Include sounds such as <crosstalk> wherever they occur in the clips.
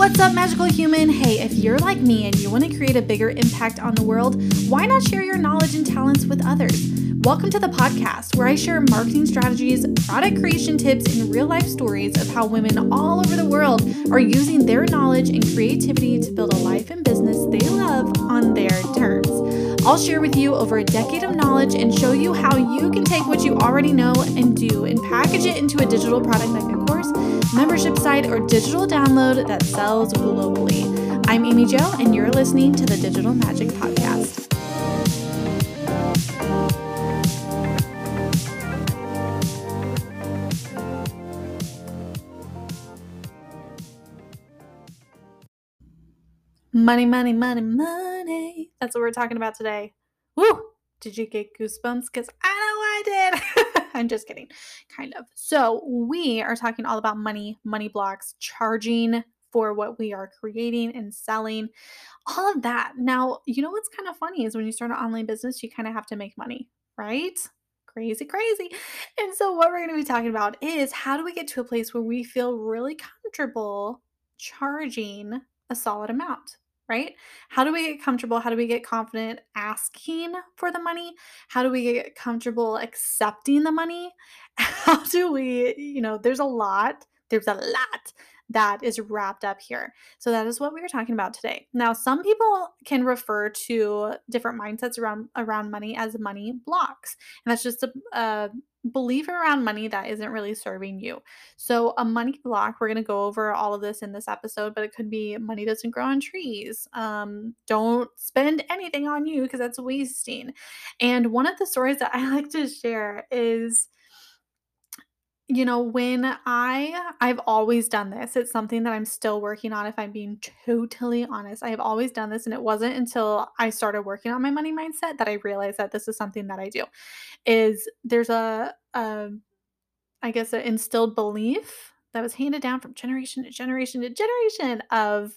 What's up, magical human? Hey, if you're like me and you want to create a bigger impact on the world, why not share your knowledge and talents with others? Welcome to the podcast where I share marketing strategies, product creation tips, and real life stories of how women all over the world are using their knowledge and creativity to build a life and business they love on their terms. I'll share with you over a decade of knowledge and show you how you can take what you already know and do and package it into a digital product a course, membership site, or digital download that sells globally. I'm Amy Joe, and you're listening to the Digital Magic Podcast. Money, money, money, money. That's what we're talking about today. Woo! Did you get goosebumps? Because I know I did. <laughs> I'm just kidding. Kind of. So, we are talking all about money, money blocks, charging for what we are creating and selling, all of that. Now, you know what's kind of funny is when you start an online business, you kind of have to make money, right? Crazy, crazy. And so, what we're going to be talking about is how do we get to a place where we feel really comfortable charging a solid amount? Right? How do we get comfortable? How do we get confident asking for the money? How do we get comfortable accepting the money? <laughs> How do we, you know, there's a lot, there's a lot that is wrapped up here. So that is what we are talking about today. Now, some people can refer to different mindsets around around money as money blocks. And that's just a, a belief around money that isn't really serving you. So, a money block, we're going to go over all of this in this episode, but it could be money doesn't grow on trees. Um, don't spend anything on you because that's wasting. And one of the stories that I <laughs> like to share is you know when i i've always done this it's something that i'm still working on if i'm being totally honest i have always done this and it wasn't until i started working on my money mindset that i realized that this is something that i do is there's a, a i guess an instilled belief that was handed down from generation to generation to generation of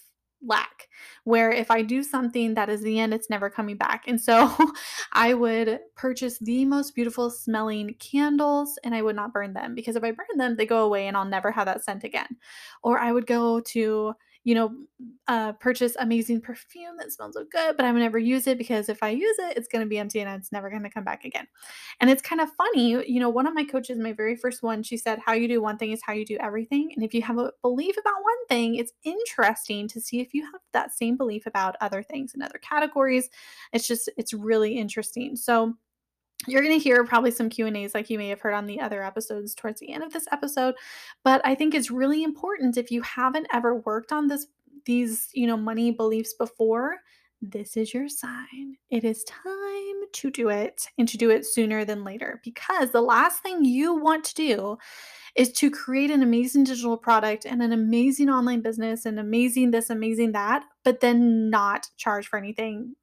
lack where if I do something that is the end, it's never coming back. And so <laughs> I would purchase the most beautiful smelling candles and I would not burn them because if I burn them, they go away and I'll never have that scent again. Or I would go to you know, uh, purchase amazing perfume that smells so good, but I would never use it because if I use it, it's going to be empty and it's never going to come back again. And it's kind of funny, you know, one of my coaches, my very first one, she said, How you do one thing is how you do everything. And if you have a belief about one thing, it's interesting to see if you have that same belief about other things and other categories. It's just, it's really interesting. So, you're going to hear probably some q&a's like you may have heard on the other episodes towards the end of this episode but i think it's really important if you haven't ever worked on this these you know money beliefs before this is your sign. It is time to do it and to do it sooner than later because the last thing you want to do is to create an amazing digital product and an amazing online business and amazing this amazing that but then not charge for anything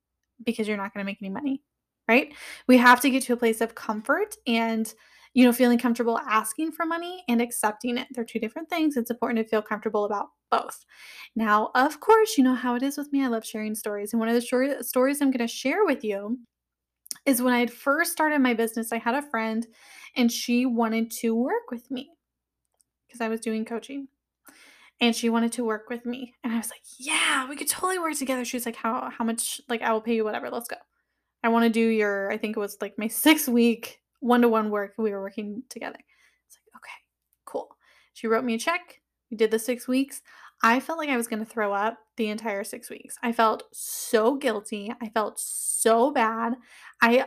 because you're not going to make any money right? We have to get to a place of comfort and you know, feeling comfortable asking for money and accepting it. They're two different things. It's important to feel comfortable about both. Now, of course, you know how it is with me. I love sharing stories. And one of the stories I'm going to share with you is when I had first started my business, I had a friend and she wanted to work with me because I was doing coaching. And she wanted to work with me. And I was like, yeah, we could totally work together. She was like, how, how much, like, I will pay you whatever. Let's go. I want to do your, I think it was like my six week one to one work. We were working together. It's like, okay, cool. She wrote me a check. We did the six weeks. I felt like I was going to throw up the entire six weeks. I felt so guilty. I felt so bad. I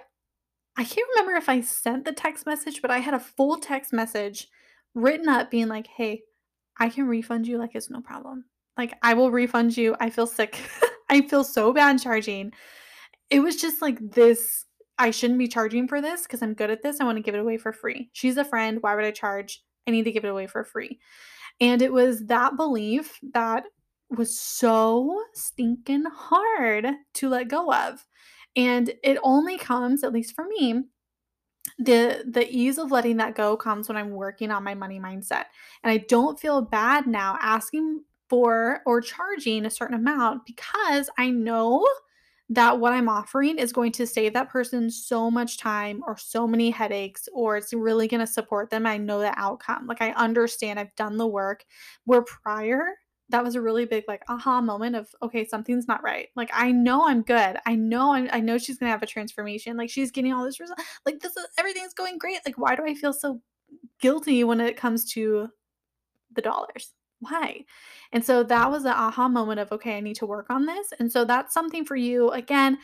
I can't remember if I sent the text message, but I had a full text message written up being like, "Hey, I can refund you like it's no problem. Like I will refund you. I feel sick. <laughs> I feel so bad charging it was just like this I shouldn't be charging for this because I'm good at this. I want to give it away for free. She's a friend. Why would I charge? I need to give it away for free. And it was that belief that was so stinking hard to let go of. And it only comes, at least for me, the the ease of letting that go comes when I'm working on my money mindset. And I don't feel bad now asking for or charging a certain amount because I know that what I'm offering is going to save that person so much time or so many headaches, or it's really going to support them. I know the outcome. Like, I understand, I've done the work. Where prior, that was a really big like aha moment of okay something's not right like i know i'm good i know I'm, i know she's gonna have a transformation like she's getting all this result like this is everything's going great like why do i feel so guilty when it comes to the dollars why and so that was the aha moment of okay i need to work on this and so that's something for you again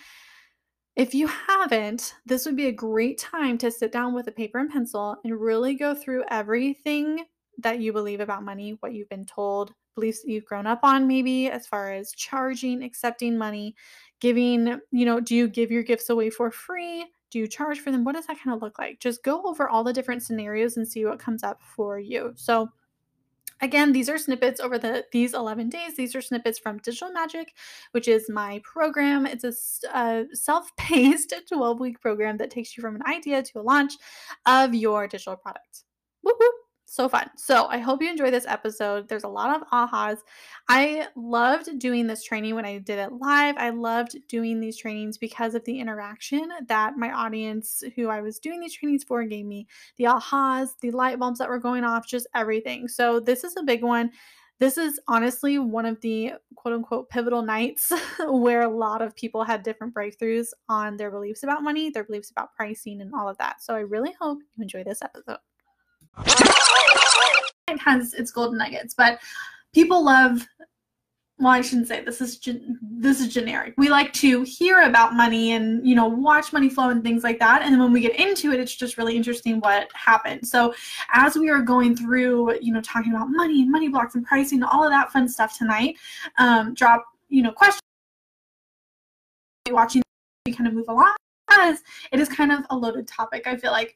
if you haven't, this would be a great time to sit down with a paper and pencil and really go through everything that you believe about money, what you've been told, beliefs that you've grown up on, maybe as far as charging, accepting money, giving, you know, do you give your gifts away for free? Do you charge for them? What does that kind of look like? Just go over all the different scenarios and see what comes up for you. So, Again, these are snippets over the these 11 days. These are snippets from Digital Magic, which is my program. It's a uh, self-paced <laughs> 12-week program that takes you from an idea to a launch of your digital product. Whoop so fun. So I hope you enjoy this episode. There's a lot of ahas. I loved doing this training when I did it live. I loved doing these trainings because of the interaction that my audience who I was doing these trainings for gave me. The ahas, the light bulbs that were going off, just everything. So this is a big one. This is honestly one of the quote unquote pivotal nights <laughs> where a lot of people had different breakthroughs on their beliefs about money, their beliefs about pricing, and all of that. So I really hope you enjoy this episode it has its golden nuggets, but people love well i shouldn't say this is gen- this is generic. We like to hear about money and you know watch money flow and things like that and then when we get into it it's just really interesting what happened. So as we are going through you know talking about money and money blocks and pricing all of that fun stuff tonight um, drop you know questions. Watching we kind of move along because it is kind of a loaded topic i feel like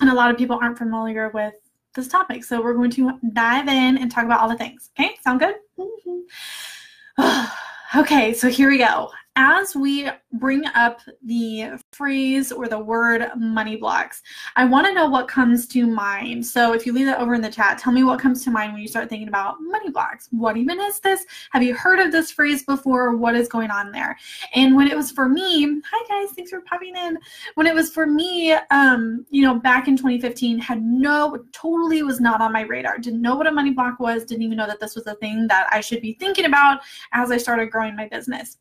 and a lot of people aren't familiar with this topic. So we're going to dive in and talk about all the things. Okay, sound good? Mm-hmm. <sighs> okay, so here we go as we bring up the phrase or the word money blocks, I want to know what comes to mind. So if you leave that over in the chat, tell me what comes to mind when you start thinking about money blocks. What even is this? Have you heard of this phrase before? What is going on there? And when it was for me, hi guys, thanks for popping in. When it was for me, um, you know, back in 2015, had no, totally was not on my radar. Didn't know what a money block was. Didn't even know that this was a thing that I should be thinking about as I started growing my business.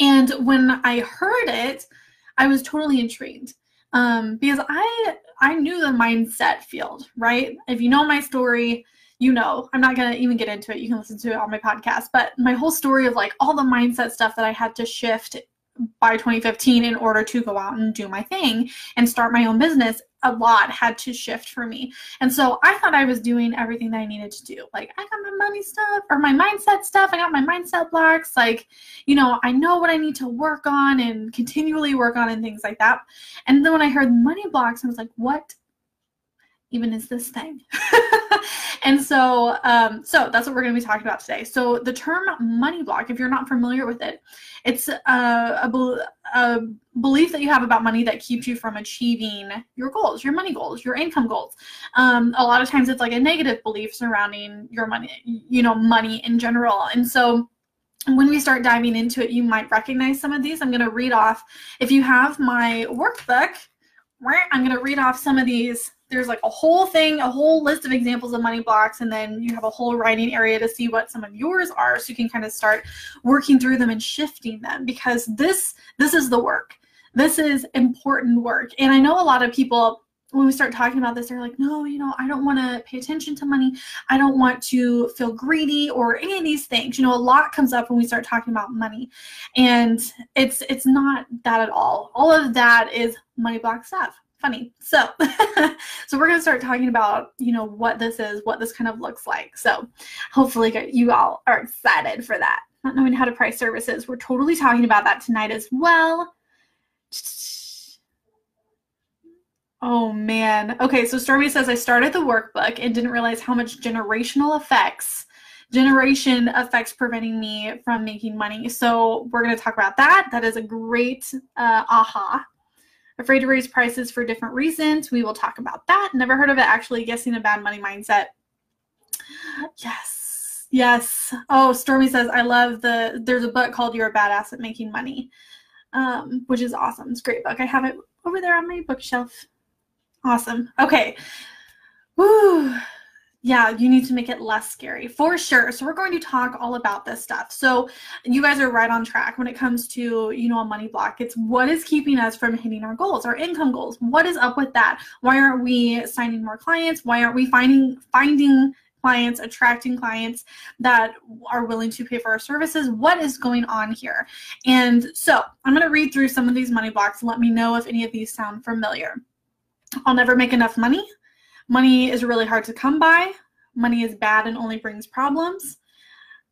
And when I heard it, I was totally intrigued um, because I I knew the mindset field, right? If you know my story, you know I'm not gonna even get into it. You can listen to it on my podcast. But my whole story of like all the mindset stuff that I had to shift by 2015 in order to go out and do my thing and start my own business a lot had to shift for me. And so i thought i was doing everything that i needed to do. Like i got my money stuff or my mindset stuff. I got my mindset blocks. Like you know i know what i need to work on and continually work on and things like that. And then when i heard money blocks i was like what even is this thing? <laughs> <laughs> and so, um, so that's what we're going to be talking about today. So the term money block, if you're not familiar with it, it's a, a, a belief that you have about money that keeps you from achieving your goals, your money goals, your income goals. Um, a lot of times it's like a negative belief surrounding your money, you know, money in general. And so when we start diving into it, you might recognize some of these. I'm going to read off. If you have my workbook, I'm going to read off some of these there's like a whole thing, a whole list of examples of money blocks, and then you have a whole writing area to see what some of yours are, so you can kind of start working through them and shifting them because this this is the work. This is important work, and I know a lot of people when we start talking about this, they're like, no, you know, I don't want to pay attention to money. I don't want to feel greedy or any of these things. You know, a lot comes up when we start talking about money. And it's it's not that at all. All of that is money block stuff funny. So, <laughs> so we're going to start talking about, you know, what this is, what this kind of looks like. So hopefully you all are excited for that. Not knowing how to price services. We're totally talking about that tonight as well. Oh man. Okay, so Stormy says I started the workbook and didn't realize how much generational effects generation effects preventing me from making money. So we're going to talk about that. That is a great uh, aha Afraid to raise prices for different reasons. We will talk about that. Never heard of it actually guessing a bad money mindset. Yes. Yes. Oh, Stormy says, I love the, there's a book called You're a Badass at Making Money, um, which is awesome. It's a great book. I have it over there on my bookshelf. Awesome. Okay. Woo. Yeah, you need to make it less scary for sure. So we're going to talk all about this stuff. So you guys are right on track when it comes to, you know, a money block. It's what is keeping us from hitting our goals, our income goals. What is up with that? Why aren't we signing more clients? Why aren't we finding finding clients, attracting clients that are willing to pay for our services? What is going on here? And so I'm going to read through some of these money blocks. Let me know if any of these sound familiar. I'll never make enough money. Money is really hard to come by. Money is bad and only brings problems.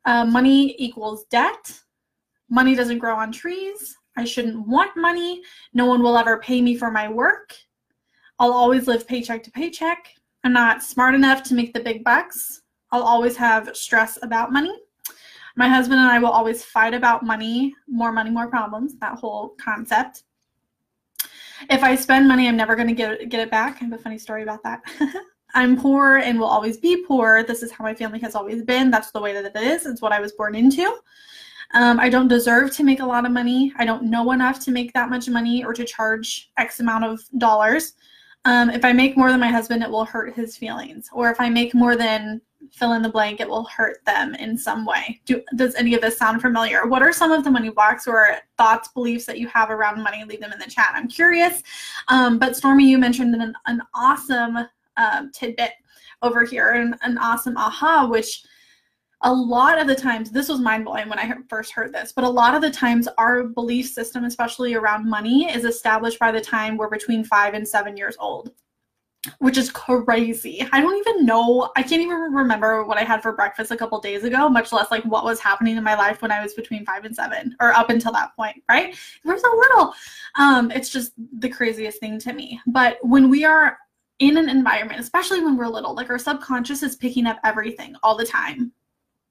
Uh, money equals debt. Money doesn't grow on trees. I shouldn't want money. No one will ever pay me for my work. I'll always live paycheck to paycheck. I'm not smart enough to make the big bucks. I'll always have stress about money. My husband and I will always fight about money, more money, more problems, that whole concept. If I spend money, I'm never going to get get it back. I have a funny story about that. <laughs> I'm poor and will always be poor. This is how my family has always been. That's the way that it is. It's what I was born into. Um, I don't deserve to make a lot of money. I don't know enough to make that much money or to charge X amount of dollars. Um, if I make more than my husband, it will hurt his feelings. Or if I make more than fill in the blank, it will hurt them in some way. Do, does any of this sound familiar? What are some of the money blocks or thoughts, beliefs that you have around money? Leave them in the chat. I'm curious. Um, but Stormy, you mentioned an, an awesome um, tidbit over here, and an awesome aha, which a lot of the times this was mind blowing when I first heard this, but a lot of the times our belief system, especially around money, is established by the time we're between five and seven years old, which is crazy. I don't even know, I can't even remember what I had for breakfast a couple days ago, much less like what was happening in my life when I was between five and seven or up until that point, right? We're so little. Um, it's just the craziest thing to me. But when we are in an environment, especially when we're little, like our subconscious is picking up everything all the time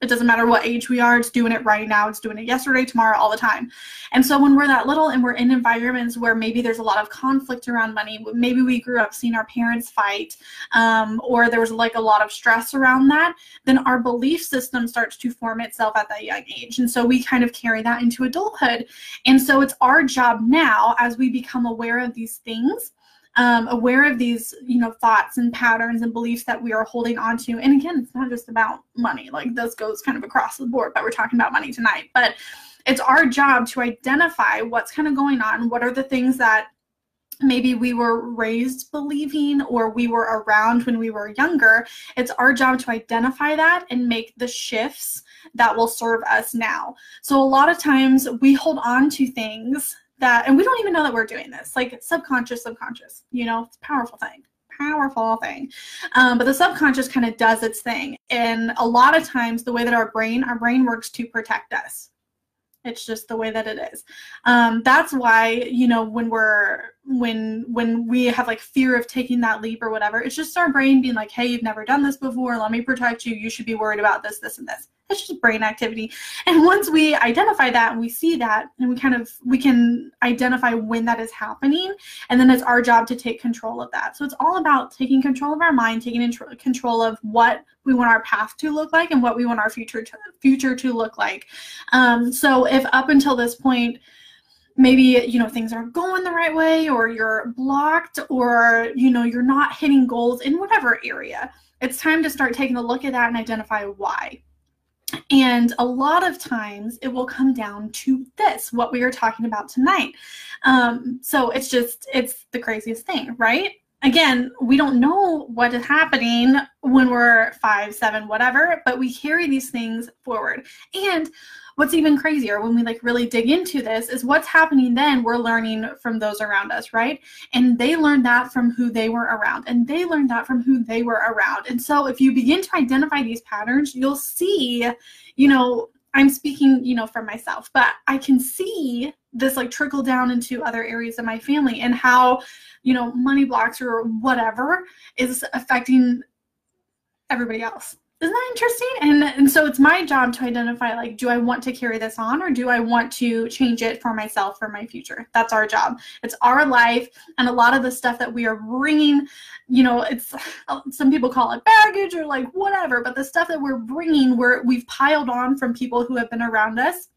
it doesn't matter what age we are, it's doing it right now, it's doing it yesterday, tomorrow, all the time. And so when we're that little and we're in environments where maybe there's a lot of conflict around money, maybe we grew up seeing our parents fight, um, or there was like a lot of stress around that, then our belief system starts to form itself at that young age. And so we kind of carry that into adulthood. And so it's our job now as we become aware of these things um, aware of these you know thoughts and patterns and beliefs that we are holding on to. And again it's not just about money. Like this goes kind of across the board but we're talking about money tonight. But it's our job to identify what's kind of going on. What are the things that maybe we were raised believing or we were around when we were younger? It's our job to identify that and make the shifts that will serve us now. So a lot of times we hold on to things that and we don't even know that we're doing this. Like subconscious subconscious you know it's powerful thing powerful thing. Um, but the subconscious kind of does its thing. And a lot of times the way that our brain our brain works to protect us. It's just the way that it is. Um, that's why you know when we're when when we have like fear of taking that leap or whatever it's just our brain being like hey you've never done this before. Let me protect you. You should be worried about this this and this. It's just brain activity. And once we identify that and we see that and we kind of we can identify when that is happening and then it's our job to take control of that. So it's all about taking control of our mind taking control of what we want our path to look like and what we want our future to, future to look like. Um, so if up until this point maybe you know things aren't going the right way or you're blocked or you know you're not hitting goals in whatever area it's time to start taking a look at that and identify why and a lot of times it will come down to this, what we are talking about tonight. Um, so it's just, it's the craziest thing, right? Again, we don't know what is happening when we're five, seven, whatever, but we carry these things forward. And what's even crazier when we like really dig into this is what's happening then we're learning from those around us right? And they learned that from who they were around and they learned that from who they were around. And so if you begin to identify these patterns you'll see you know i'm speaking you know for myself but i can see this like trickle down into other areas of my family and how you know money blocks or whatever is affecting everybody else isn't that interesting? And and so it's my job to identify like do i want to carry this on or do i want to change it for myself for my future? That's our job. It's our life. And a lot of the stuff that we are bringing you know it's <sighs> some people call it baggage or like whatever but the stuff that we're bringing where we've piled on from people who have been around us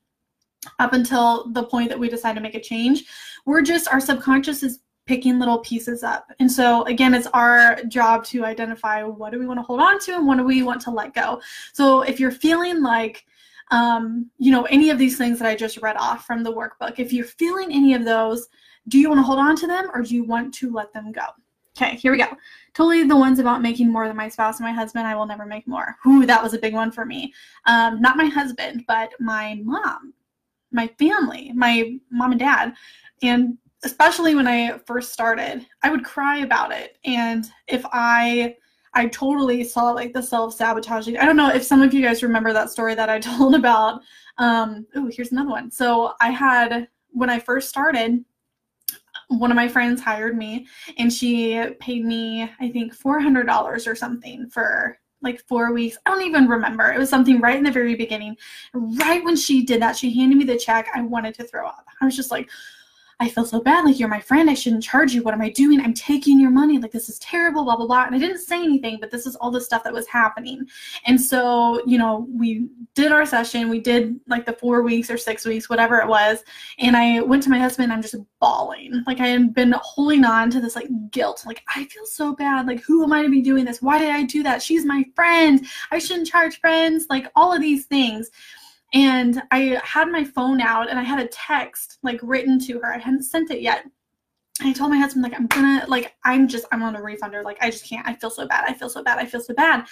up until the point that we decide to make a change. We're just our subconscious is picking little pieces up. And so again, it's our job to identify what do we want to hold on to and what do we want to let go. So if you're feeling like um, you know, any of these things that I just read off from the workbook, if you're feeling any of those, do you want to hold on to them or do you want to let them go? Okay, here we go. Totally the ones about making more than my spouse and my husband. I will never make more. Whoo, that was a big one for me. Um, not my husband, but my mom, my family, my mom and dad. And especially when I first started, I would cry about it. And if I I totally saw like the self-sabotaging. I don't know if some of you guys remember that story that I <laughs> told about. Um, oh, here's another one. So I had when I first started, one of my friends hired me and she paid me, I think, $400 or something for like four weeks. I don't even remember. It was something right in the very beginning. Right when she did that, she handed me the check. I wanted to throw up. I was just like, I feel so bad. Like, you're my friend. I shouldn't charge you. What am I doing? I'm taking your money. Like, this is terrible, blah, blah, blah. And I didn't say anything, but this is all the stuff that was happening. And so, you know, we did our session. We did like the four weeks or six weeks, whatever it was. And I went to my husband. I'm just bawling. Like, I had been holding on to this like guilt. Like, I feel so bad. Like, who am I to be doing this? Why did I do that? She's my friend. I shouldn't charge friends. Like, all of these things and I had my phone out and I had a text like written to her. I hadn't sent it yet. And I told my husband, like, I'm gonna, like, I'm just, I'm on a refunder. Like, I just can't. I feel so bad. I feel so bad. I feel so bad.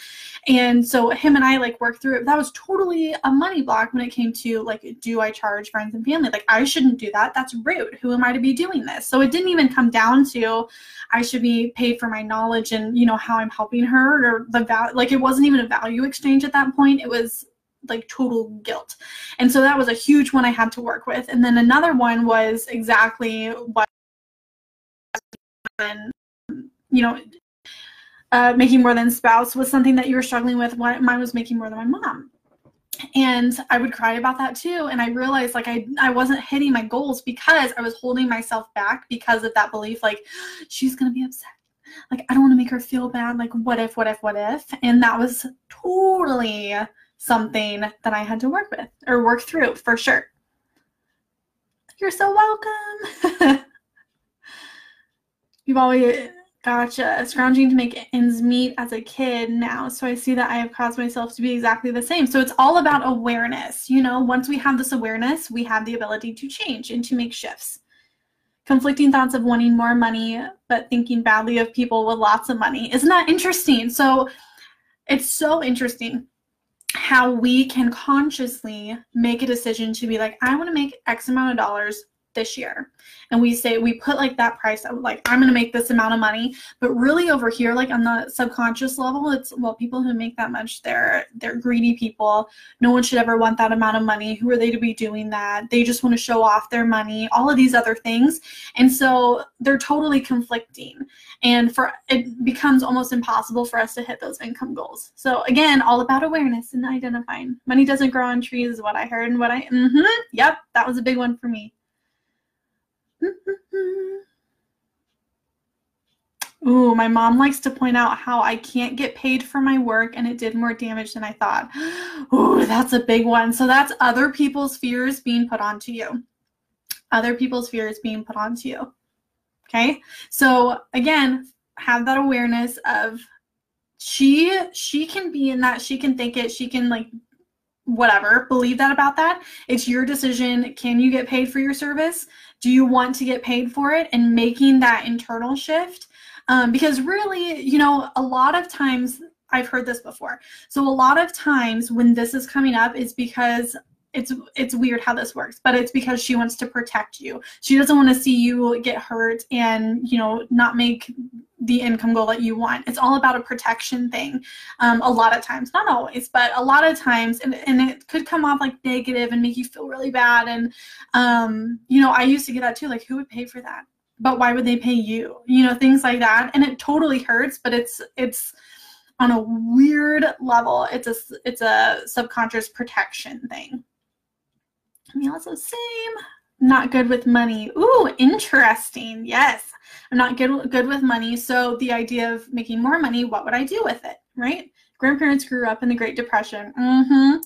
And so him and I, like, worked through it. That was totally a money block when it came to, like, do I charge friends and family? Like, I shouldn't do that. That's rude. Who am I to be doing this? So it didn't even come down to I should be paid for my knowledge and, you know, how I'm helping her or the value. Like, it wasn't even a value exchange at that point. It was, like total guilt. And so that was a huge one I had to work with. And then another one was exactly what you know uh, making more than spouse was something that you were struggling with. Mine was making more than my mom. And I would cry about that too. And I realized like I, I wasn't hitting my goals because I was holding myself back because of that belief like <gasps> she's going to be upset. Like I don't want to make her feel bad. Like what if, what if, what if? And that was totally something that I had to work with or work through for sure. You're so welcome. <laughs> You've always gotcha scrounging to make ends meet as a kid now so i see that i have caused myself to be exactly the same. So it's all about awareness you know? Once we have this awareness we have the ability to change and to make shifts. Conflicting thoughts of wanting more money but thinking badly of people with lots of money. Isn't that interesting? So it's so interesting how we can consciously make a decision to be like, I want to make X amount of dollars this year. And we say we put like that price of like i'm going to make this amount of money. But really over here like on the subconscious level it's well people who make that much they're they're greedy people. No one should ever want that amount of money. Who are they to be doing that? They just want to show off their money all of these other things. And so they're totally conflicting. And for it becomes almost impossible for us to hit those income goals. So again all about awareness and identifying. Money doesn't grow on trees is what i heard and what i mm-hmm, yep that was a big one for me <laughs> Ooh, my mom likes to point out how I can't get paid for my work and it did more damage than I thought. <gasps> Ooh, that's a big one. So that's other people's fears being put onto you. Other people's fears being put onto you. Okay? So again, have that awareness of she she can be in that she can think it she can like whatever believe that about that. It's your decision. Can you get paid for your service? Do you want to get paid for it? And making that internal shift um, because really you know a lot of times i've heard this before. So a lot of times when this is coming up is because it's it's weird how this works but it's because she wants to protect you. She doesn't want to see you get hurt and you know not make the income goal that you want. It's all about a protection thing um, a lot of times not always but a lot of times and, and it could come off like negative and make you feel really bad and um, you know i used to get that too like who would pay for that? But why would they pay you? You know things like that and it totally hurts but it's it's on a weird level. It's a it's a subconscious protection thing me also same. Not good with money. Ooh, interesting. Yes. I'm not good good with money. So the idea of making more money, what would I do with it? Right? Grandparents grew up in the Great Depression. Mm-hmm.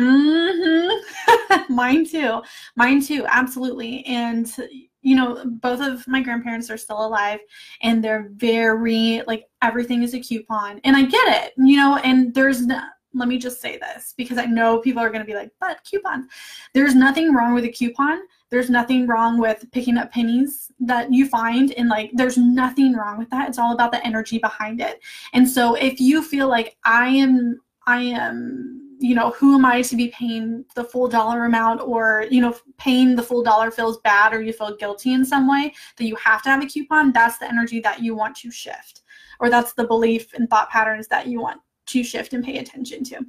Mm-hmm. <laughs> Mine too. Mine too, absolutely. And you know, both of my grandparents are still alive and they're very like everything is a coupon. And I get it, you know, and there's no, let me just say this because I know people are going to be like, but coupons. There's nothing wrong with a coupon. There's nothing wrong with picking up pennies that you find and like there's nothing wrong with that. It's all about the energy behind it. And so if you feel like I am I am you know, who am I to be paying the full dollar amount or, you know, paying the full dollar feels bad or you feel guilty in some way that you have to have a coupon, that's the energy that you want to shift. Or that's the belief and thought patterns that you want to shift and pay attention to.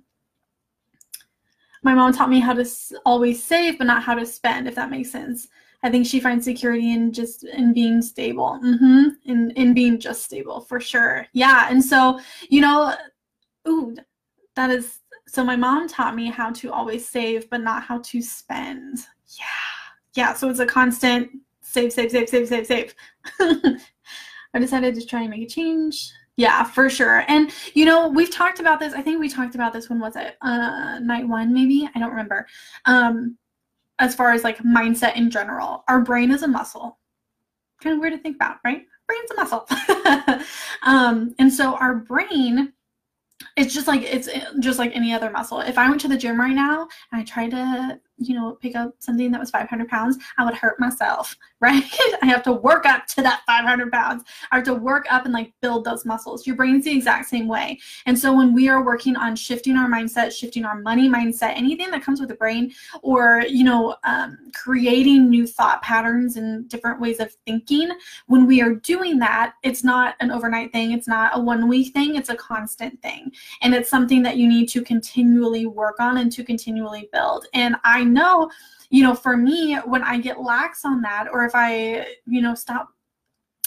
My mom taught me how to always save, but not how to spend, if that makes sense. I think she finds security in just in being stable, mm-hmm. in in being just stable for sure. Yeah, and so you know, ooh, that is so my mom taught me how to always save, but not how to spend. Yeah. Yeah. So it's a constant save, save, save, save, save, save. <laughs> I decided to try and make a change. Yeah, for sure. And you know, we've talked about this. I think we talked about this when was it? Uh night one, maybe? I don't remember. Um, as far as like mindset in general. Our brain is a muscle. Kind of weird to think about, right? Brain's a muscle. <laughs> um, and so our brain it's just like it's just like any other muscle. If I went to the gym right now and I tried to you know, pick up something that was 500 pounds, I would hurt myself, <laughs> right? I have to work up to that 500 pounds. I have to work up and like build those muscles. Your brain's the exact same way. And so when we are working on shifting our mindset, shifting our money mindset, anything that comes with the brain, or, you know, um, creating new thought patterns and different ways of thinking, when we are doing that, it's not an overnight thing. It's not a one week thing. It's a constant thing. And it's something that you need to continually work on and to continually build. And I know, you know, for me, when I get lax on that, or if I, you know, stop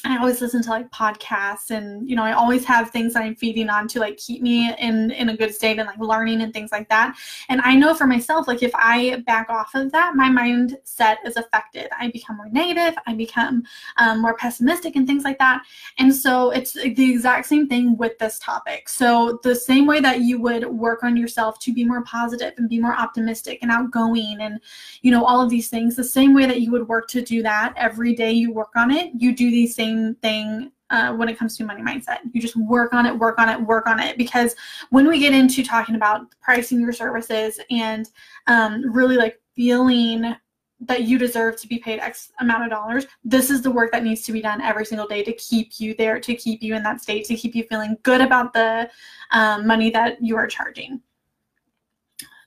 I always listen to like podcasts and you know I always have things that I'm feeding on to like keep me in in a good state and like learning and things like that. And I know for myself like if I back off of that, my mindset is affected. I become more negative, I become um, more pessimistic and things like that. And so it's the exact same thing with this topic. So the same way that you would work on yourself to be more positive and be more optimistic and outgoing and you know all of these things, the same way that you would work to do that every day you work on it, you do these same same thing uh, when it comes to money mindset. You just work on it, work on it, work on it. Because when we get into talking about pricing your services and um, really like feeling that you deserve to be paid X amount of dollars, this is the work that needs to be done every single day to keep you there, to keep you in that state, to keep you feeling good about the um, money that you are charging.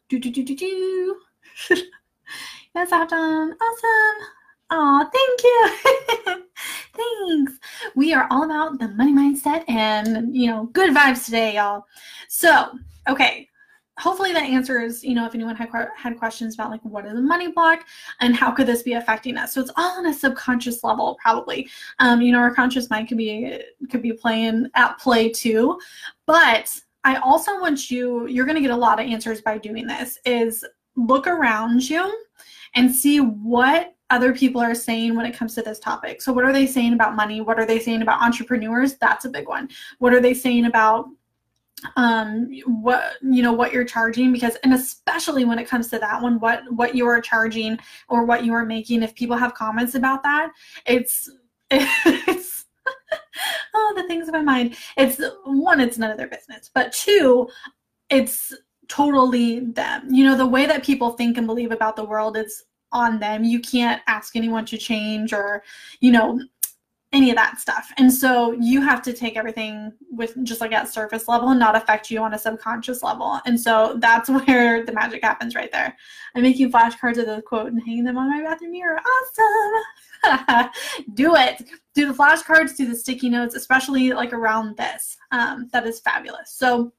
Do, do, do, do, do. <laughs> yes, I've done. Awesome. Oh, thank you. <laughs> Thanks. We are all about the money mindset and, you know, good vibes today, y'all. So, okay. Hopefully that answers, you know, if anyone had, had questions about like what is a money block and how could this be affecting us. So it's all on a subconscious level, probably. Um, you know, our conscious mind could be could be playing at play too. But I also want you, you're gonna get a lot of answers by doing this, is look around you and see what other people are saying when it comes to this topic. So, what are they saying about money? What are they saying about entrepreneurs? That's a big one. What are they saying about um what you know what you're charging because and especially when it comes to that one what what you are charging or what you are making if people have comments about that it's <laughs> it's <laughs> oh the things in my mind it's one it's none of their business but two it's totally them you know the way that people think and believe about the world it's on them. You can't ask anyone to change or, you know, any of that stuff. And so you have to take everything with just like at surface level and not affect you on a subconscious level. And so that's <laughs> where the magic happens right there. I'm making flashcards of the quote and hanging them on my bathroom mirror. Awesome. <laughs> do it. Do the flashcards, do the sticky notes, especially like around this. Um, that is fabulous. So,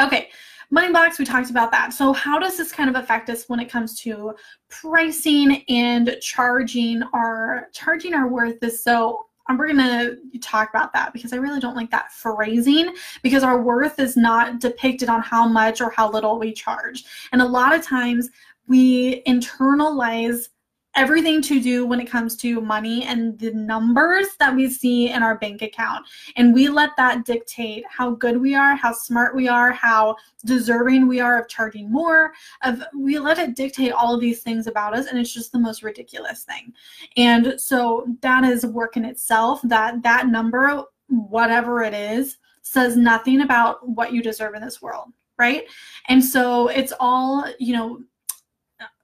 okay. Money blocks, we talked about that. So how does this kind of affect us when it comes to pricing and charging our charging our worth is so we're going to talk about that because I really don't like that phrasing because our worth is not depicted on how much or how little we charge. And a lot of times we internalize everything to do when it comes to money and the numbers that we see in our bank account. And we let that dictate how good we are, how smart we are, how deserving we are of charging more. Of we let it dictate all of these things about us and it's just the most ridiculous thing. And so that is work in itself that that number whatever it is says nothing about what you deserve in this world, right? And so it's all, you know,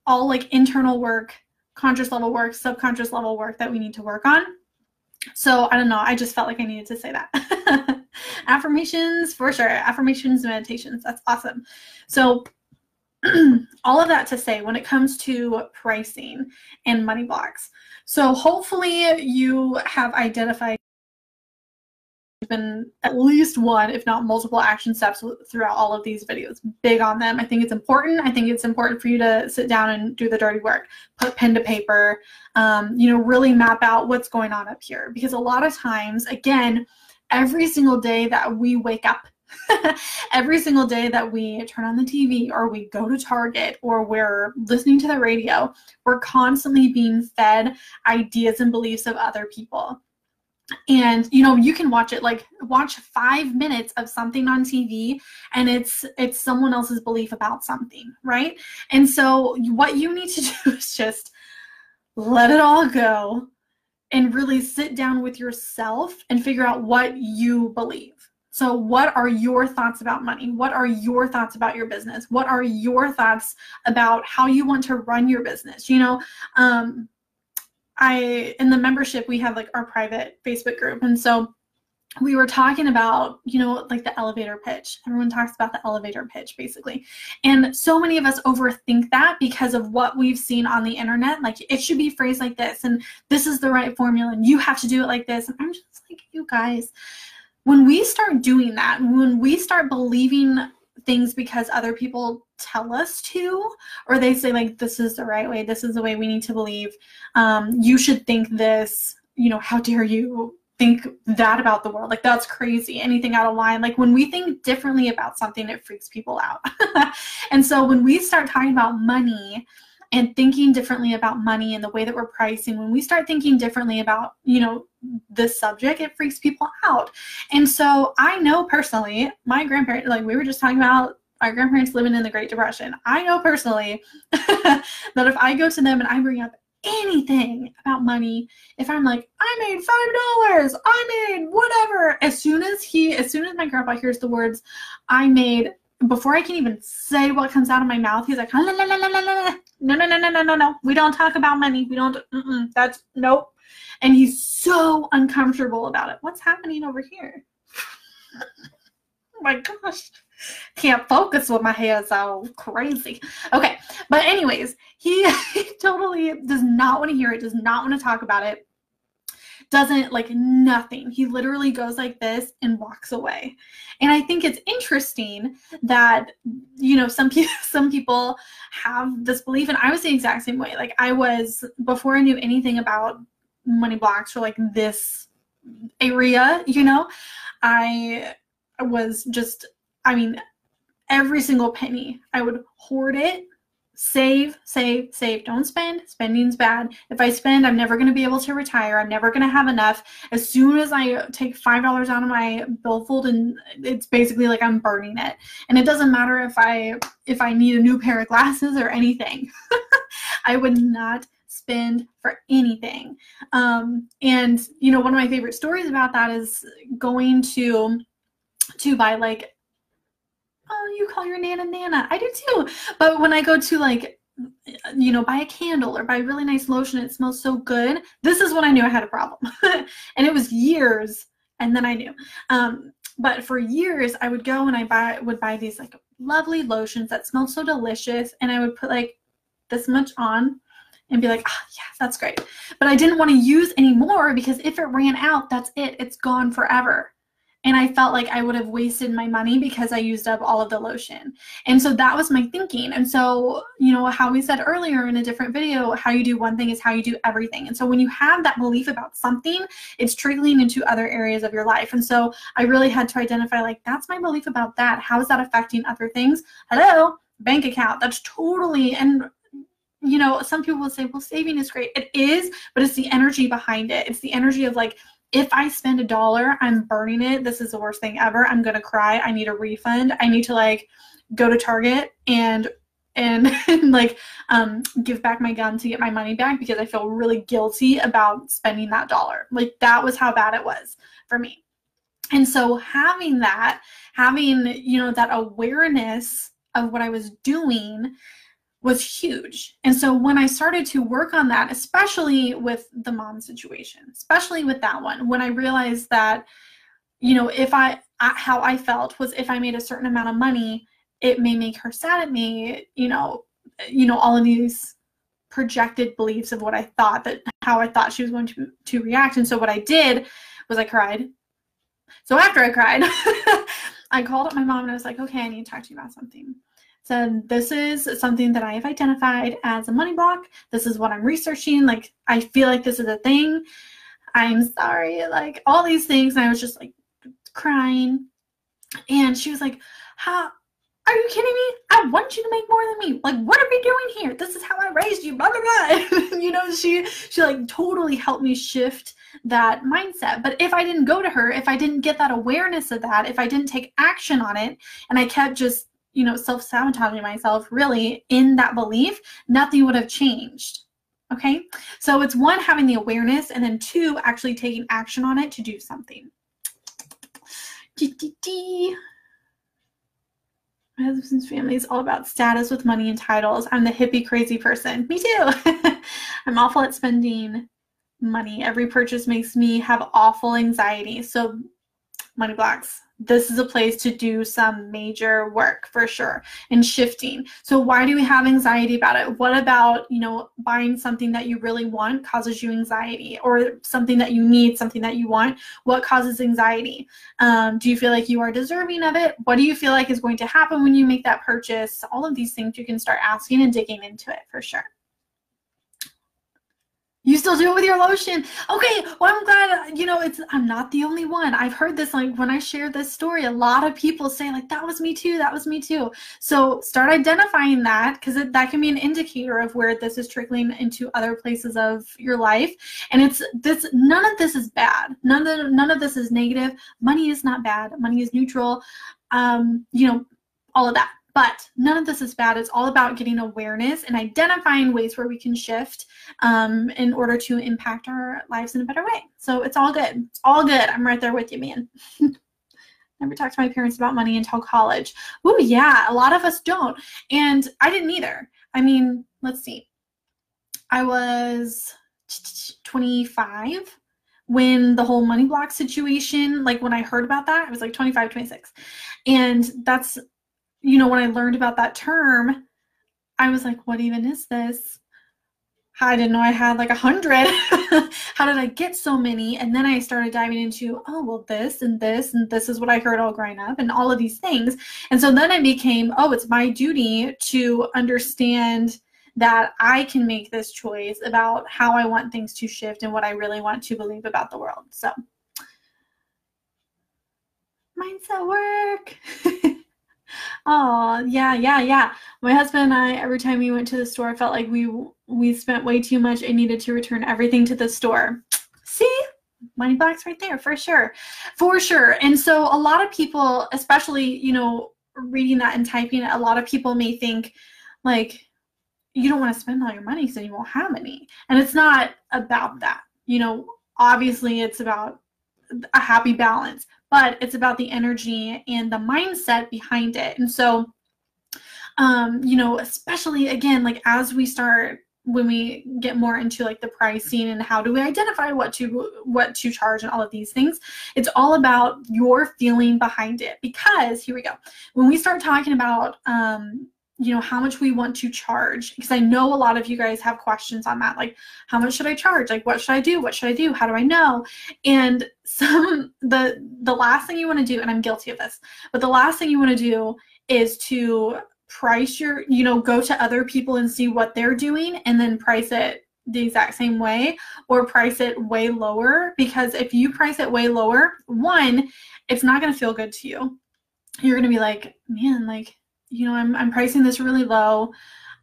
all like internal work conscious level work, subconscious level work that we need to work on. So I don't know. I just felt like I needed to say that. <laughs> Affirmations for sure. Affirmations, meditations. That's awesome. So <clears throat> all of that to say when it comes to pricing and money blocks. So hopefully you have identified been at least one, if not multiple action steps throughout all of these videos. Big on them. I think it's important. I think it's important for you to sit down and do the dirty work, put pen to paper, um, you know, really map out what's going on up here. Because a lot of times, again, every single day that we wake up, <laughs> every single day that we turn on the TV or we go to Target or we're listening to the radio, we're constantly being fed ideas and beliefs of other people and you know you can watch it like watch five minutes of something on tv and it's it's someone else's belief about something right? And so what you need to <laughs> do is just let it all go and really sit down with yourself and figure out what you believe. So what are your thoughts about money? What are your thoughts about your business? What are your thoughts about how you want to run your business? You know um I in the membership we have like our private Facebook group, and so we were talking about you know like the elevator pitch. Everyone talks about the elevator pitch basically. And so many of us overthink that because of what we've seen on the internet. Like it should be phrased like this and this is the right formula and you have to do it like this. And i'm just like you guys when we start doing that when we start believing things because other people tell us to or they say like this is the right way this is the way we need to believe. Um, you should think this you know how dare you think that about the world? Like that's crazy. Anything out of line. Like when we think differently about something it freaks people out. <laughs> And so when we start talking about money and thinking differently about money and the way that we're pricing when we start thinking differently about you know this subject it freaks people out. And so i know personally my grandparents like we were just talking about our grandparents living in the great depression. I know personally <laughs> that if i go to them and i bring up anything about money if i'm like i made five dollars i made whatever as soon as he as soon as my grandpa hears the words i made before I can even say what comes out of my mouth, he's like, la, la, la. no, no, no, no, no, no, no. We don't talk about money. We don't, that's, nope. And he's so uncomfortable about it. What's happening over here? oh <laughs> my gosh. Can't focus with my hair all crazy. Okay. But anyways, he, he <laughs> totally does not want to hear it, does not want to talk about it doesn't like nothing. He literally goes like this and walks away. And I think it's interesting that you know some people <laughs> some people have this belief and I was the exact same way. Like I was before I knew anything about money blocks or like this area, you know, I was just I mean every single penny. I would hoard it save, save, save. Don't spend. Spending's bad. If I spend, I'm never going to be able to retire. I'm never going to have enough. As soon as I take $5 out of my billfold and it's basically like I'm burning it. And it doesn't matter if I if I need a new pair of glasses or anything. <laughs> I would not spend for anything. Um, and you know, one of my favorite stories about that is going to to buy like oh, you call your Nana Nana. I do too. But when I go to like, you know, buy a candle or buy a really nice lotion, it smells so good. This is when I knew I had a problem. <laughs> and it was years. And then I knew. Um, but for years, I would go and I buy would buy these like lovely lotions that smelled so delicious, and I would put like this much on and be like, ah, yeah, that's great. But I didn't want to use anymore because if it ran out, that's it. It's gone forever and I felt like I would have wasted my money because I used up all of the lotion. And so that was my thinking. And so, you know, how we said earlier in a different video, how you do one thing is how you do everything. And so when you have that belief about something, it's trickling into other areas of your life. And so I really had to identify like, that's my belief about that. How is that affecting other things? Hello, bank account. That's totally, and you know, some people will say, well, saving is great. It is, but it's the energy behind it. It's the energy of like, if I spend a dollar, I'm burning it. This is the worst thing ever. I'm going to cry. I need a refund. I need to like go to Target and and, <laughs> and like um, give back my gun to get my money back because I feel really guilty about spending that dollar. Like that was how bad it was for me. And so having that, having, you know, that awareness of what I was doing was huge. And so when I started to work on that, especially with the mom situation, especially with that one, when I realized that, you know, if I, how I felt was if I made a certain amount of money, it may make her sad at me, you know, you know, all of these projected beliefs of what I thought that how I thought she was going to to react. And so what I did was I cried. So after I cried, <laughs> I called up my mom and I was like, okay, I need to talk to you about something. So this is something that I have identified as a money block. This is what I'm researching. Like I feel like this is a thing. I'm sorry, like all these things. And I was just like crying. And she was like, How are you kidding me? I want you to make more than me. Like, what are we doing here? This is how I raised you, blah blah blah. <laughs> you know, she she like totally helped me shift that mindset. But if I didn't go to her, if I didn't get that awareness of that, if I didn't take action on it, and I kept just, you know, self-sabotaging myself really in that belief, nothing would have changed. Okay? So it's one having the awareness and then two actually taking action on it to do something. My husband's family is all about status with money and titles. I'm the hippie crazy person. Me too. <laughs> I'm awful at spending money. Every purchase makes me have awful anxiety. So, money blocks this is a place to do some major work for sure and shifting. So why do we have anxiety about it? What about, you know, buying something that you really want causes you anxiety or something that you need, something that you want? What causes anxiety? Um, do you feel like you are deserving of it? What do you feel like is going to happen when you make that purchase? All of these things you can start asking and digging into it for sure. You still do it with your lotion. Okay, well, I'm glad, you know, it's, I'm not the only one. I've heard this, like, when I share this story, a lot of people say, like, that was me too, that was me too. So start identifying that because that can be an indicator of where this is trickling into other places of your life. And it's this, none of this is bad. None of, none of this is negative. Money is not bad. Money is neutral. Um, you know, all of that. But none of this is bad. It's all about getting awareness and identifying ways where we can shift um, in order to impact our lives in a better way. So it's all good. It's all good. I'm right there with you, man. <laughs> Never talked to my parents about money until college. Oh, yeah. A lot of us don't. And I didn't either. I mean, let's see. I was <tsk> 25 when the whole money block situation, like when I heard about that, I was like 25, 26. And that's you know, when I learned about that term, I was like, what even is this? I didn't know I had like a hundred. <laughs> How did I get so many? And then I started diving into, oh, well, this and this, and this is what I heard all growing up, and all of these things. And so then I became, oh, it's my duty to understand that I can make this choice about how I want things to shift and what I really want to believe about the world. So, mindset work. <laughs> Oh, yeah, yeah, yeah. My husband and I, every time we went to the store, felt like we we spent way too much and needed to return everything to the store. See? Money blocks right there for sure. For sure. And so a lot of people, especially, you know, reading that and typing it, a lot of people may think like you don't want to spend all your money so you won't have any. And it's not about that. You know, obviously it's about a happy balance but it's about the energy and the mindset behind it. And so, um, you know, especially again, like as we start when we get more into like the pricing and how do we identify what to what to charge and all of these things it's all about your feeling behind it because here we go when we start talking about um you know how much we want to charge because i know a lot of you guys have questions on that like how much should i charge? Like what should i do? What should i do? How do i know? And <laughs> some the the last thing you want to do and i'm guilty of this but the last thing you want to do is to price your you know go to other people and see what they're doing and then price it the exact same way or price it way lower because if you price it way lower one it's not going to feel good to you. You're going to be like man like you know, I'm, I'm pricing this really low.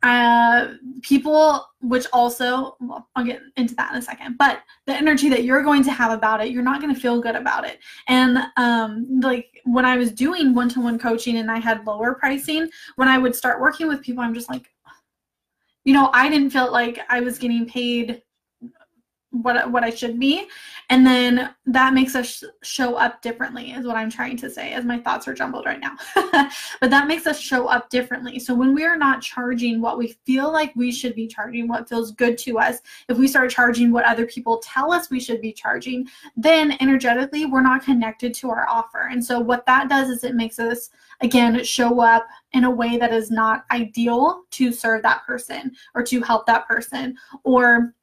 uh, people, which also, well, I'll get into that in a second, but the energy that you're going to have about it, you're not going to feel good about it. And um, like when I was doing one to one coaching and I had lower pricing, when I would start working with people, I'm just like, you know, I didn't feel like I was getting paid what what I should be, and then that makes us show up differently. Is what I'm trying to say. As my thoughts are jumbled right now, <laughs> but that makes us show up differently. So when we are not charging what we feel like we should be charging, what feels good to us, if we start charging what other people tell us we should be charging, then energetically we're not connected to our offer. And so what that does is it makes us again show up in a way that is not ideal to serve that person or to help that person or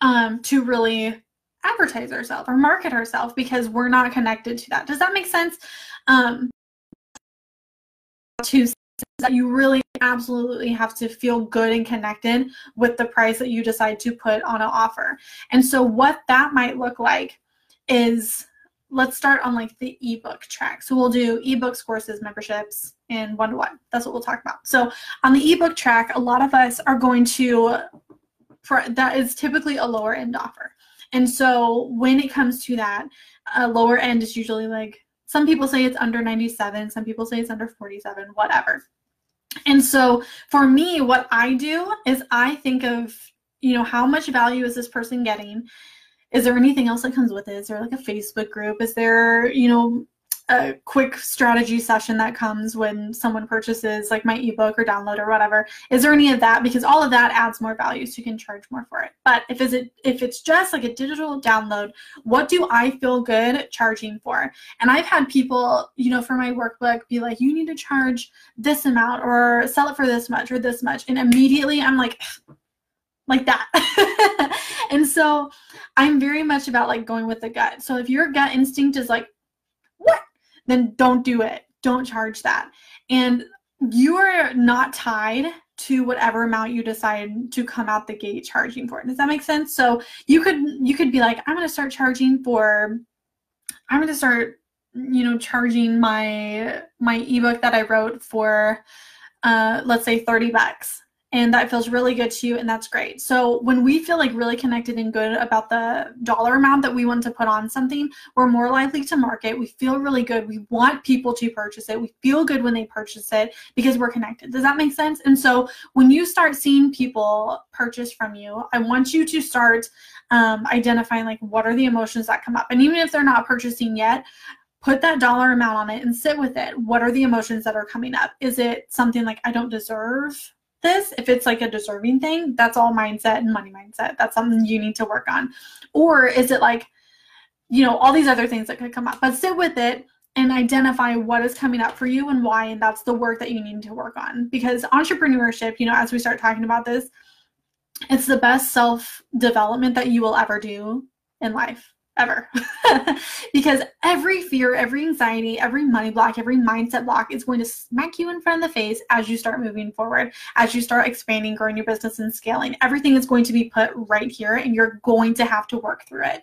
um, to really advertise ourselves or market ourselves because we're not connected to that. Does that make sense? Um, to that you really absolutely have to feel good and connected with the price that you decide to put on an offer. And so what that might look like is let's start on like the ebook track. So we'll do ebooks, courses, memberships, and one to one. That's what we'll talk about. So on the ebook track, a lot of us are going to that is typically a lower end offer. And so when it comes to that, a lower end is usually like some people say it's under 97, some people say it's under 47, whatever. And so for me, what I do is I think of, you know, how much value is this person getting? Is there anything else that comes with it? Is there like a Facebook group? Is there, you know, a quick strategy session that comes when someone purchases like my ebook or download or whatever is there any of that because all of that adds more value so you can charge more for it but if is it if it's just like a digital download what do i feel good charging for and i've had people you know for my workbook be like you need to charge this amount or sell it for this much or this much and immediately i'm like like that. <laughs> and so I'm very much about like going with the gut. So if your gut instinct is like, what? Then don't do it. Don't charge that. And you are not tied to whatever amount you decide to come out the gate charging for. Does that make sense? So you could you could be like, I'm gonna start charging for I'm gonna start, you know, charging my my ebook that I wrote for uh let's say 30 bucks and that feels really good to you and that's great. So when we feel like really connected and good about the dollar amount that we want to put on something we're more likely to market. We feel really good. We want people to purchase it. We feel good when they purchase it because we're connected. Does that make sense? And so when you start seeing people purchase from you i want you to start um, identifying like what are the emotions that come up. And even if they're not purchasing yet put that dollar amount on it and sit with it. What are the emotions that are coming up? Is it something like I don't deserve this, if it's like a deserving thing, that's all mindset and money mindset. That's something you need to work on. Or is it like, you know, all these other things that could come up? But sit with it and identify what is coming up for you and why. And that's the work that you need to work on. Because entrepreneurship, you know, as we start talking about this, it's the best self development that you will ever do in life ever. <laughs> because every fear, every anxiety, every money block, every mindset block is going to smack you in front of the face as you start moving forward, as you start expanding, growing your business, and scaling. Everything is going to be put right here, and you're going to have to work through it.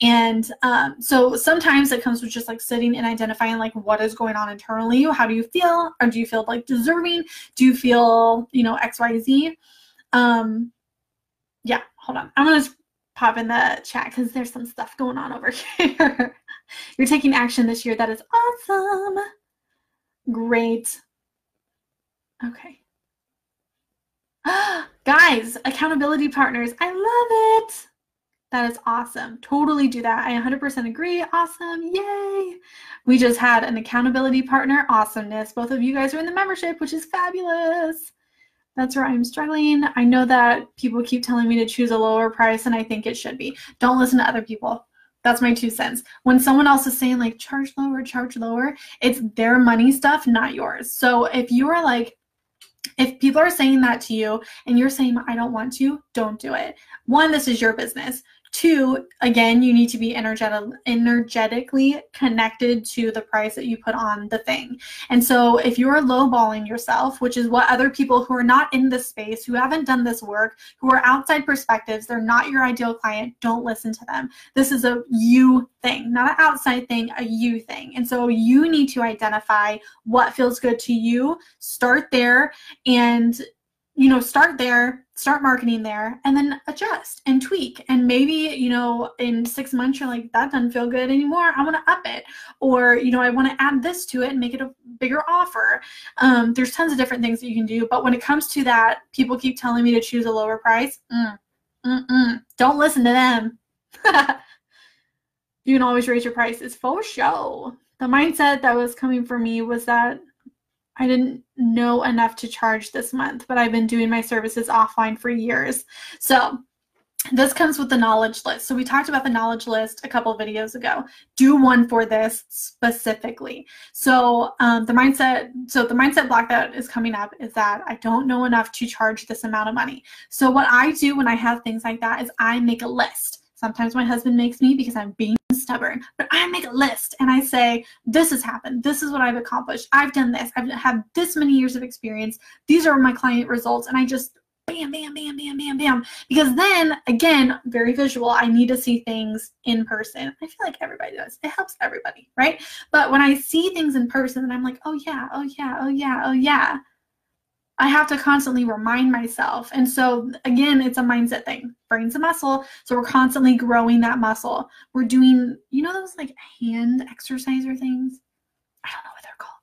And um, so sometimes it comes with just like sitting and identifying like what is going on internally. How do you feel? Or do you feel like deserving? Do you feel, you know, XYZ? Um, yeah, hold on. I'm going to pop in the chat because there's some stuff going on over <laughs> here. You're taking action this year. That is awesome. Great. Okay. <gasps> Guys, accountability partners. I love it. That is awesome. Totally do that. I 100% agree. Awesome. Yay. We just had an accountability partner. Awesomeness. Both of you guys are in the membership, which is fabulous that's where I'm struggling. I know that people keep telling me to choose a lower price, and I think it should be. Don't listen to other people. That's my two cents. When someone else is saying, like, charge lower, charge lower, it's their money stuff, not yours. So if you are like, if people are saying that to you and you're saying, I don't want to, don't do it. One, this is your business. Two, again, you need to be energetic, energetically connected to the price that you put on the thing. And so if you're lowballing yourself, which is what other people who are not in this space, who haven't done this work, who are outside perspectives, they're not your ideal client, don't listen to them. This is a you thing, not an outside thing, a you thing. And so you need to identify what feels good to you, start there, and you know, start there, start marketing there, and then adjust and tweak. And maybe, you know, in six months, you're like, that doesn't feel good anymore. I want to up it. Or, you know, I want to add this to it and make it a bigger offer. Um, there's tons of different things that you can do. But when it comes to that, people keep telling me to choose a lower price. Mm. Don't listen to them. <laughs> you can always raise your prices for show. The mindset that was coming for me was that I didn't know enough to charge this month, but I've been doing my services offline for years. So this comes with the knowledge list. So we talked about the knowledge list a couple videos ago. Do one for this specifically. So um, the mindset, so the mindset block that is coming up is that I don't know enough to charge this amount of money. So what I do when I have things like that is I make a list. Sometimes my husband makes me because I'm being stubborn, but I make a list and I say, this has happened. This is what I've accomplished. I've done this. I've had this many years of experience. These are my client results. And I just bam, bam, bam, bam, bam, bam. Because then, again, very visual, I need to see things in person. I feel like everybody does. It helps everybody, right? But when I see things in person, and I'm like, oh yeah, oh yeah, oh yeah, oh yeah, I have to constantly remind myself. And so, again, it's a mindset thing. Brain's a muscle. So, we're constantly growing that muscle. We're doing, you know, those like hand exerciser things? I don't know what they're called.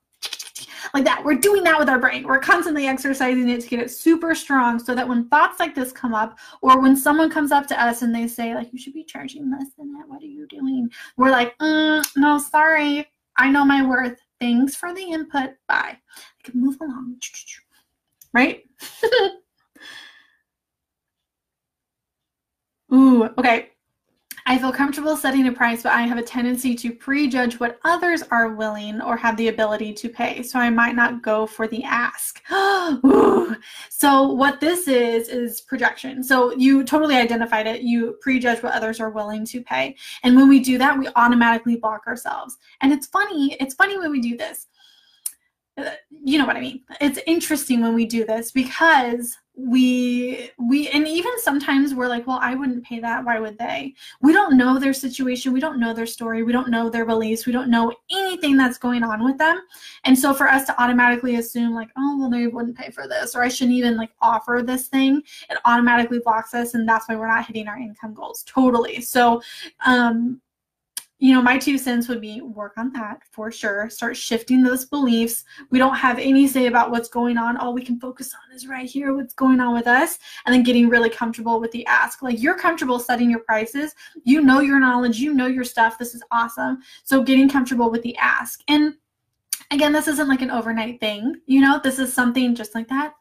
Like that. We're doing that with our brain. We're constantly exercising it to get it super strong so that when thoughts like this come up, or when someone comes up to us and they say, like, you should be charging less than that. What are you doing? We're like, mm, no, sorry. I know my worth. Thanks for the input. Bye. I can move along right? <laughs> Ooh, okay. I feel comfortable setting a price, but I have a tendency to prejudge what others are willing or have the ability to pay. So I might not go for the ask. <gasps> so what this is is projection. So you totally identified it. You prejudge what others are willing to pay. And when we do that, we automatically block ourselves. And it's funny, it's funny when we do this you know what I mean. It's interesting when we do this because we we and even sometimes we're like, well, I wouldn't pay that. Why would they? We don't know their situation. We don't know their story. We don't know their beliefs. We don't know anything that's going on with them. And so for us to automatically assume like, oh, well, they wouldn't pay for this, or I shouldn't even like offer this thing, it automatically blocks us, and that's why we're not hitting our income goals. Totally. So um you know, my two cents would be work on that for sure. Start shifting those beliefs. We don't have any say about what's going on. All we can focus on is right here, what's going on with us, and then getting really comfortable with the ask. Like you're comfortable setting your prices. You know your knowledge, you know your stuff. This is awesome. So getting comfortable with the ask. And again, this isn't like an overnight thing. You know, this is something just like that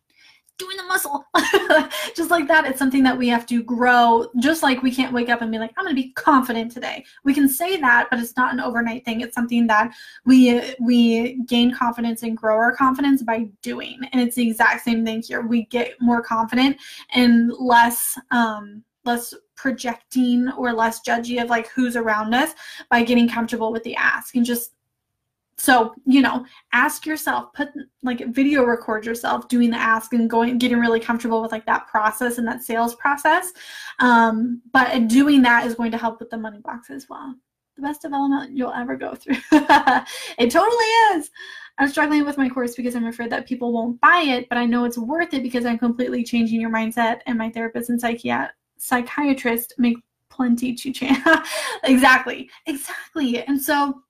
doing the muscle. <laughs> Just like that it's something that we have to grow. Just like we can't wake up and be like i'm going to be confident today. We can say that but it's not an overnight thing. It's something that we we gain confidence and grow our confidence by doing. And it's the exact same thing here. We get more confident and less um less projecting or less judgy of like who's around us by getting comfortable with the ask and just so you know ask yourself put like video record yourself doing the ask and going getting really comfortable with like that process and that sales process. Um, but doing that is going to help with the money blocks as well. The best development you'll ever go through. <laughs> It totally is. I'm struggling with my course because i'm afraid that people won't buy it but i know it's worth it because i'm completely changing your mindset and my therapist and psychiat- psychiatrist make plenty to change <laughs> exactly. Exactly. And so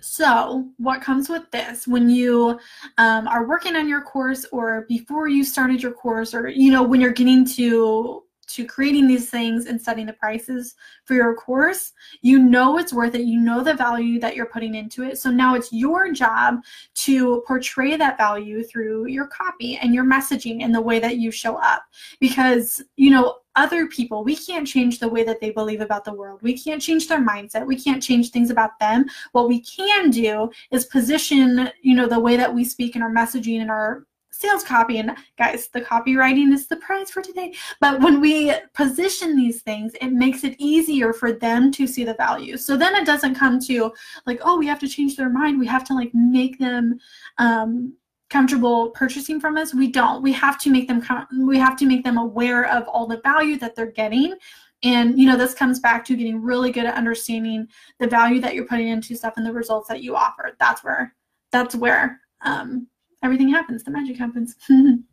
so, what comes with this when you um, are working on your course, or before you started your course, or you know when you're getting to to creating these things and setting the prices for your course, you know it's worth it. You know the value that you're putting into it. So now it's your job to portray that value through your copy and your messaging and the way that you show up. Because, you know, other people, we can't change the way that they believe about the world. We can't change their mindset. We can't change things about them. What we can do is position, you know, the way that we speak in our messaging and our sales copy and guys the copywriting is the prize for today but when we position these things it makes it easier for them to see the value so then it doesn't come to like oh we have to change their mind we have to like make them um, comfortable purchasing from us we don't we have to make them we have to make them aware of all the value that they're getting and you know this comes back to getting really good at understanding the value that you're putting into stuff and the results that you offer that's where that's where um, everything happens. The magic happens. <laughs>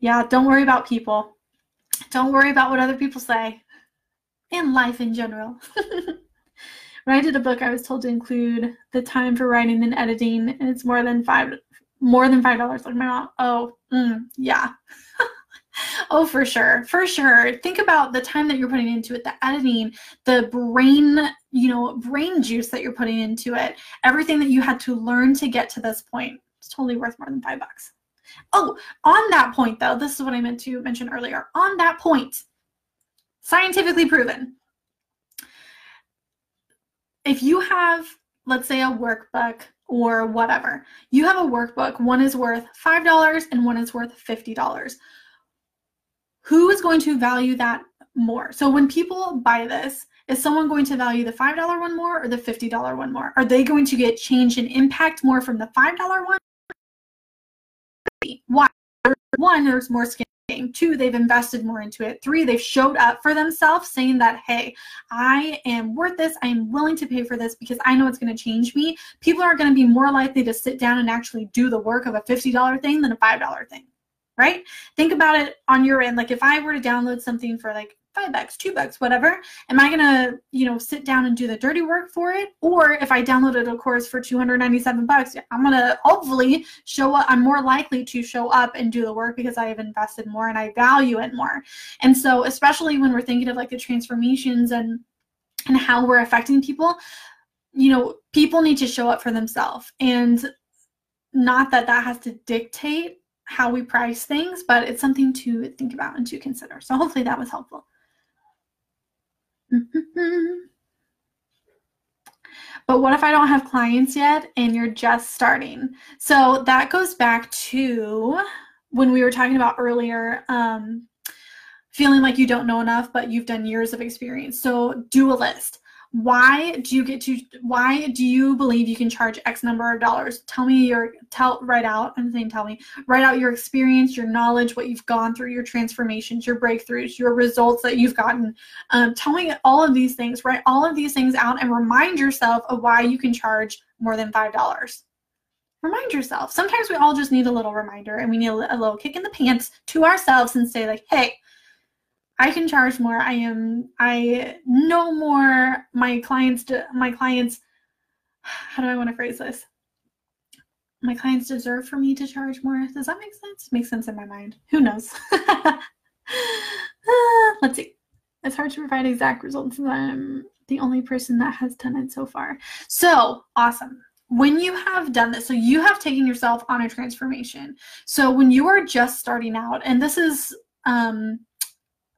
Yeah, don't worry about people. Don't worry about what other people say. And life in general. <laughs> when I did a book, I was told to include the time for writing and editing, and it's more than five more than five dollars. Like my mom, oh, mm, yeah. <laughs> oh, for sure, for sure. Think about the time that you're putting into it, the editing, the brain, you know, brain juice that you're putting into it, everything that you had to learn to get to this point. It's totally worth more than five bucks. Oh, on that point, though, this is what I meant to mention earlier. On that point, scientifically proven. If you have, let's say, a workbook or whatever, you have a workbook, one is worth $5 and one is worth $50. Who is going to value that more? So when people buy this, is someone going to value the $5 one more or the $50 one more? Are they going to get change and impact more from the $5 one why? One, there's more skin Two, they've invested more into it. Three, they've showed up for themselves saying that, hey, I am worth this. I am willing to pay for this because I know it's going to change me. People are going to be more likely to sit down and actually do the work of a $50 thing than a $5 thing, right? Think about it on your end. Like if I were to download something for like five bucks, two bucks, whatever. Am I gonna, you know, sit down and do the dirty work for it? Or if I downloaded a course for 297 bucks, I'm gonna hopefully show up. I'm more likely to show up and do the work because I have invested more and I value it more. And so, especially when we're thinking of like the transformations and and how we're affecting people, you know, people need to show up for themselves. And not that that has to dictate how we price things, but it's something to think about and to consider. So hopefully that was helpful. <laughs> but what if I don't have clients yet and you're just starting? So that goes back to when we were talking about earlier um, feeling like you don't know enough, but you've done years of experience. So do a list why do you get to why do you believe you can charge x number of dollars? Tell me your tell write out i'm saying tell me write out your experience your knowledge what you've gone through your transformations your breakthroughs your results that you've gotten. Um, tell me all of these things write all of these things out and remind yourself of why you can charge more than five dollars. Remind yourself. Sometimes we all just need a little reminder and we need a, a little kick in the pants to ourselves and say like hey I can charge more. I am I know more. My clients my clients how do I want to phrase this? My clients deserve for me to charge more. Does that make sense? Makes sense in my mind. Who knows? <laughs> let's see. It's hard to provide exact results and I'm the only person that has done it so far. So awesome when you have done this, so you have taken yourself on a transformation. So when you are just starting out, and this is um,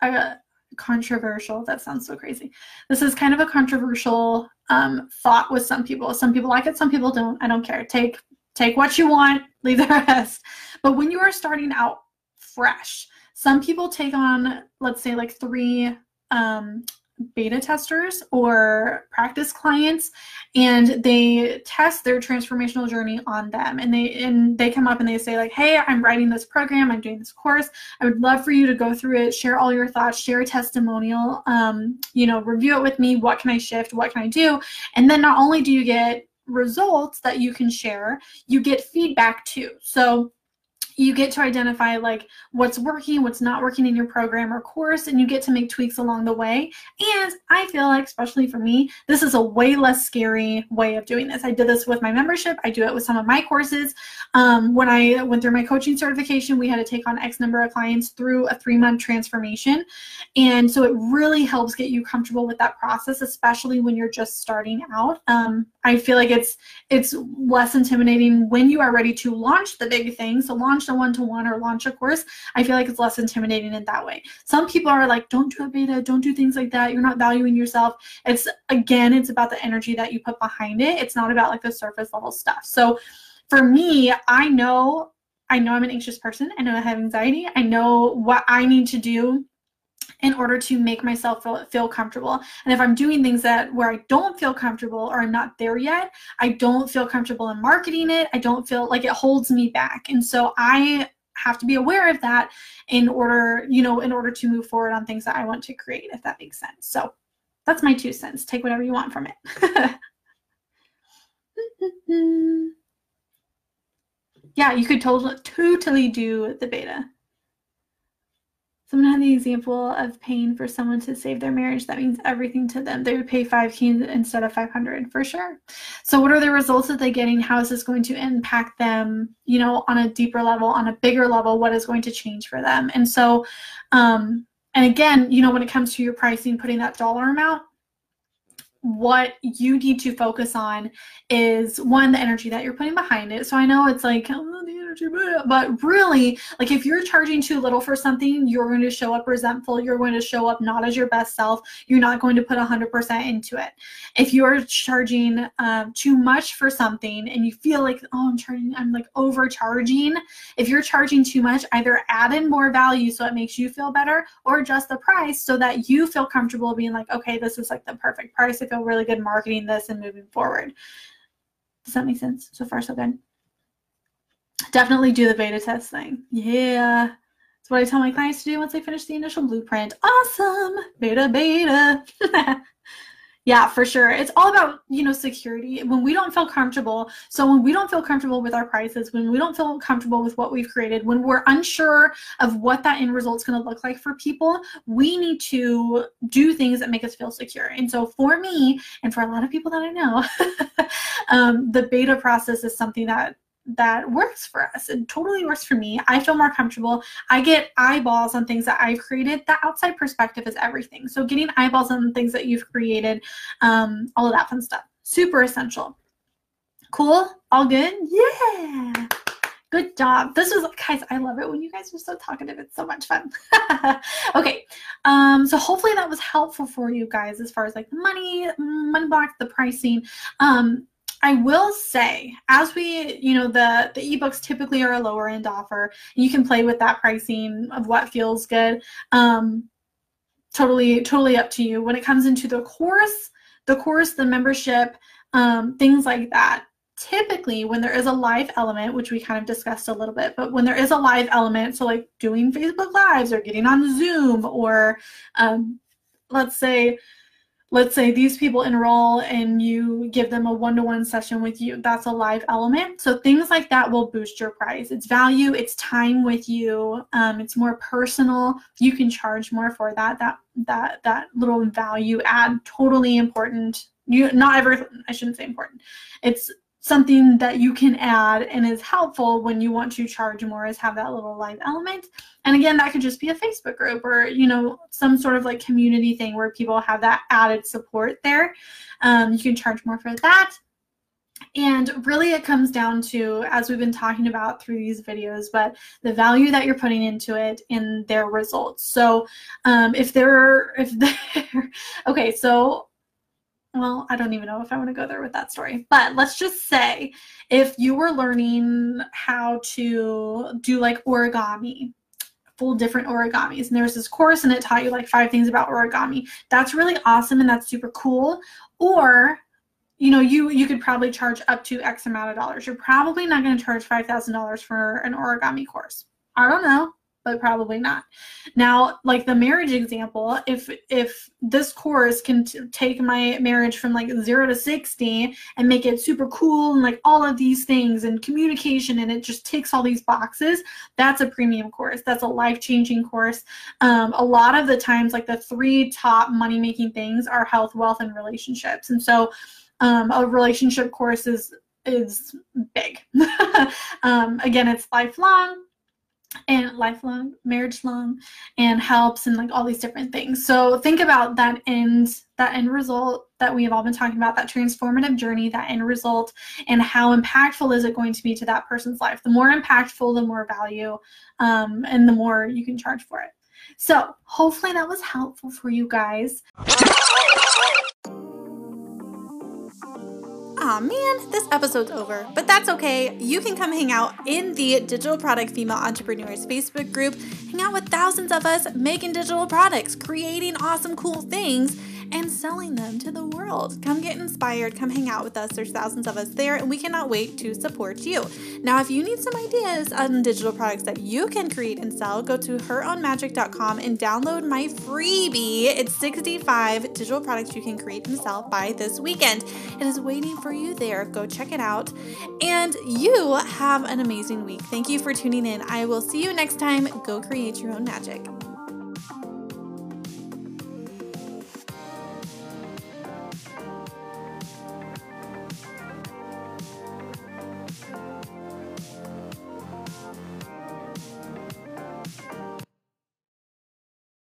a controversial. That sounds so crazy. This is kind of a controversial um, thought with some people. Some people like it, some people don't. I don't care. Take take what you want, <laughs> leave the rest. But when you are starting out fresh, some people take on, let's say, like three um, beta testers or practice clients and they test their transformational journey on them. And they and they come up and they say like hey i'm writing this program. I'm doing this course. I would love for you to go through it share all your thoughts share a testimonial um, you know review it with me. What can i shift? What can i do? And then not only do you get results that you can share you get feedback too. So you get to identify like what's working what's not working in your program or course and you get to make tweaks along the way. And i feel like especially for me this is a way less scary way of doing this. I did this with my membership. I do it with some of my courses. Um, when i went through my coaching certification we had to take on x number of clients through a three month transformation. And so it really helps get you comfortable with that process especially when you're just starting out. Um, i feel like it's it's less intimidating when you are ready to launch the big thing so launch launch a one-to-one or launch a course, I feel like it's less intimidating in that way. Some people are like, don't do a beta, don't do things like that. You're not valuing yourself. It's again, it's about the energy that you put behind it. It's not about like the surface level stuff. So for me, I know I know I'm an anxious person. I know I have anxiety. I know what I need to do in order to make myself feel, feel comfortable. And if I'm doing things that where I don't feel comfortable or I'm not there yet, I don't feel comfortable in marketing it. I don't feel like it holds me back. And so I have to be aware of that in order, you know, in order to move forward on things that I want to create, if that makes sense. So that's my two cents. Take whatever you want from it. <laughs> yeah, you could totally totally do the beta. Someone had the example of paying for someone to save their marriage. That means everything to them. They would pay 5k instead of 500 for sure. So what are the results that they're getting? How is this going to impact them, you know, on a deeper level, on a bigger level? What is going to change for them? And so, um, and again, you know, when it comes to your pricing, putting that dollar amount, what you need to focus on is one the energy that you're putting behind it so i know it's like oh, but really like if you're charging too little for something you're going to show up resentful you're going to show up not as your best self you're not going to put 100% into it if you're charging um, too much for something and you feel like oh i'm charging i'm like overcharging if you're charging too much either add in more value so it makes you feel better or adjust the price so that you feel comfortable being like okay this is like the perfect price if feel really good marketing this and moving forward. Does that make sense? So far, so good. Definitely do the beta test thing. Yeah. That's what I tell my clients to do once they finish the initial blueprint. Awesome. Beta, beta. <laughs> Yeah, for sure. It's all about, you know, security. When we don't feel comfortable, so when we don't feel comfortable with our prices, when we don't feel comfortable with what we've created, when we're unsure of what that end result's going to look like for people, we need to do things that make us feel secure. And so for me, and for a lot of people that I know, <laughs> um, the beta process is something that that works for us. It totally works for me. I feel more comfortable. I get eyeballs on things that I've created. The outside perspective is everything. So getting eyeballs on things that you've created, um, all of that fun stuff, super essential. Cool? All good? Yeah. Good job. This was, guys, I love it when you guys are so talkative. It's so much fun. <laughs> okay. Um, so hopefully that was helpful for you guys as far as like the money, money block, the pricing. Um, I will say, as we, you know, the the ebooks typically are a lower end offer. You can play with that pricing of what feels good. Um, totally, totally up to you. When it comes into the course, the course, the membership, um, things like that. Typically, when there is a live element, which we kind of discussed a little bit, but when there is a live element, so like doing Facebook Lives or getting on Zoom, or um, let's say let's say these people enroll and you give them a one-to-one session with you that's a live element. So things like that will boost your price it's value it's time with you um, it's more personal. You can charge more for that. That that that little value add totally important. You not ever i shouldn't say important. It's something that you can add and is helpful when you want to charge more is have that little live element. And again that could just be a facebook group or you know some sort of like community thing where people have that added support there. Um, you can charge more for that. And really it comes down to as we've been talking about through these videos but the value that you're putting into it in their results. So um, if they're if <laughs> they're okay so well, I don't even know if I want to go there with that story. But let's just say if you were learning how to do like origami, full different origamis, and there was this course and it taught you like five things about origami. That's really awesome and that's super cool. Or you know, you you could probably charge up to X amount of dollars. You're probably not going to charge five thousand dollars for an origami course. I don't know but probably not. Now, like the marriage example, if if this course can t- take my marriage from like 0 to 60 and make it super cool and like all of these things and communication and it just ticks all these boxes, that's a premium course. That's a life-changing course. Um, a lot of the times like the three top money-making things are health, wealth and relationships. And so um, a relationship course is is big. <laughs> um, again, it's lifelong and lifelong marriage long and helps and like all these different things. So think about that end that end result that we have all been talking about that transformative journey that end result and how impactful is it going to be to that person's life. The more impactful the more value um, and the more you can charge for it. So hopefully that was helpful for you guys Aw man, this episode's over, but that's okay. You can come hang out in the Digital Product Female Entrepreneurs Facebook group, hang out with thousands of us making digital products, creating awesome, cool things and selling them to the world. Come get inspired, come hang out with us. There's thousands of us there, and we cannot wait to support you. Now, if you need some ideas on digital products that you can create and sell, go to herownmagic.com and download my freebie. It's 65 digital products you can create and sell by this weekend. It is waiting for you there. Go check it out. And you have an amazing week. Thank you for tuning in. I will see you next time. Go create your own magic.